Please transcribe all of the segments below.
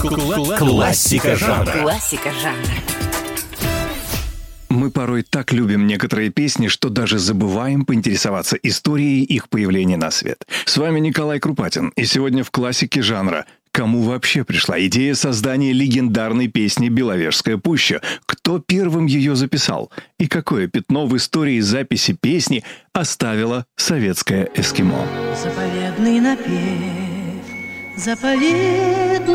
Классика жанра. Классика жанра. Мы порой так любим некоторые песни, что даже забываем поинтересоваться историей их появления на свет. С вами Николай Крупатин, и сегодня в классике жанра Кому вообще пришла идея создания легендарной песни «Беловежская пуща»? Кто первым ее записал? И какое пятно в истории записи песни оставила советская эскимо? Заповедный напев, заповедная даль.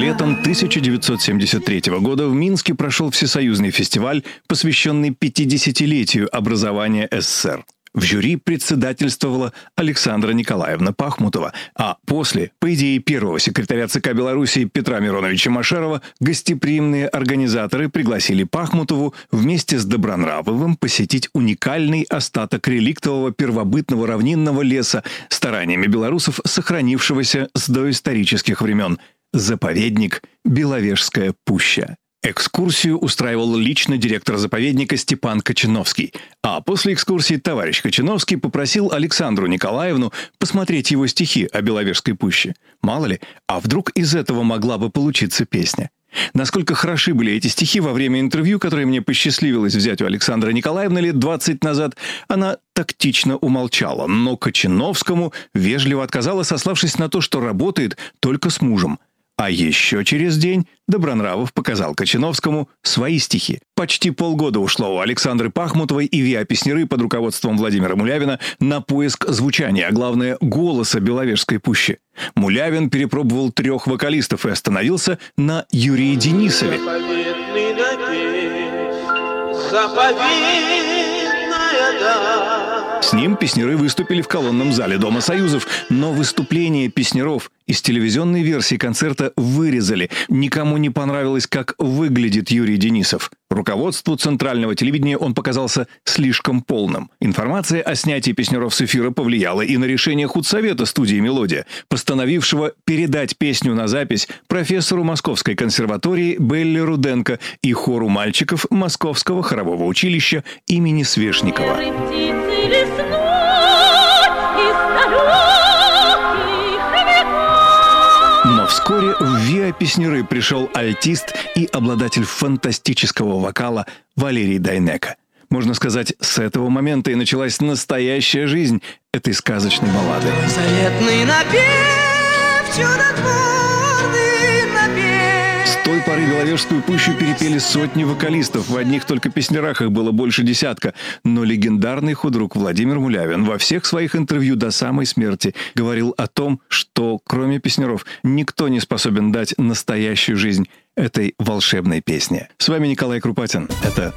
Летом 1973 года в Минске прошел всесоюзный фестиваль, посвященный 50-летию образования СССР. В жюри председательствовала Александра Николаевна Пахмутова, а после, по идее первого секретаря ЦК Беларуси Петра Мироновича Машарова, гостеприимные организаторы пригласили Пахмутову вместе с Добронравовым посетить уникальный остаток реликтового первобытного равнинного леса стараниями белорусов, сохранившегося с доисторических времен – заповедник Беловежская пуща. Экскурсию устраивал лично директор заповедника Степан Кочиновский. А после экскурсии товарищ Кочиновский попросил Александру Николаевну посмотреть его стихи о Беловежской пуще. Мало ли, а вдруг из этого могла бы получиться песня. Насколько хороши были эти стихи во время интервью, которое мне посчастливилось взять у Александра Николаевны лет 20 назад, она тактично умолчала, но Кочиновскому вежливо отказала, сославшись на то, что работает только с мужем – а еще через день Добронравов показал Кочиновскому свои стихи. Почти полгода ушло у Александры Пахмутовой и Виа Песнеры под руководством Владимира Мулявина на поиск звучания, а главное – голоса Беловежской пущи. Мулявин перепробовал трех вокалистов и остановился на Юрии Денисове. С ним песнеры выступили в колонном зале Дома Союзов, но выступление песнеров из телевизионной версии концерта вырезали. Никому не понравилось, как выглядит Юрий Денисов. Руководству центрального телевидения он показался слишком полным. Информация о снятии песнеров с эфира повлияла и на решение худсовета студии «Мелодия», постановившего передать песню на запись профессору Московской консерватории Белли Руденко и хору мальчиков Московского хорового училища имени Свешникова. Вскоре в Виа Песнеры пришел альтист и обладатель фантастического вокала Валерий Дайнека. Можно сказать, с этого момента и началась настоящая жизнь этой сказочной баллады. Заветный напев. С той поры Беловежскую пущу перепели сотни вокалистов. В одних только песнярах их было больше десятка. Но легендарный худрук Владимир Мулявин во всех своих интервью до самой смерти говорил о том, что кроме песняров никто не способен дать настоящую жизнь этой волшебной песне. С вами Николай Крупатин. Это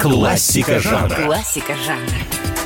Классика жанра. Классика жанра.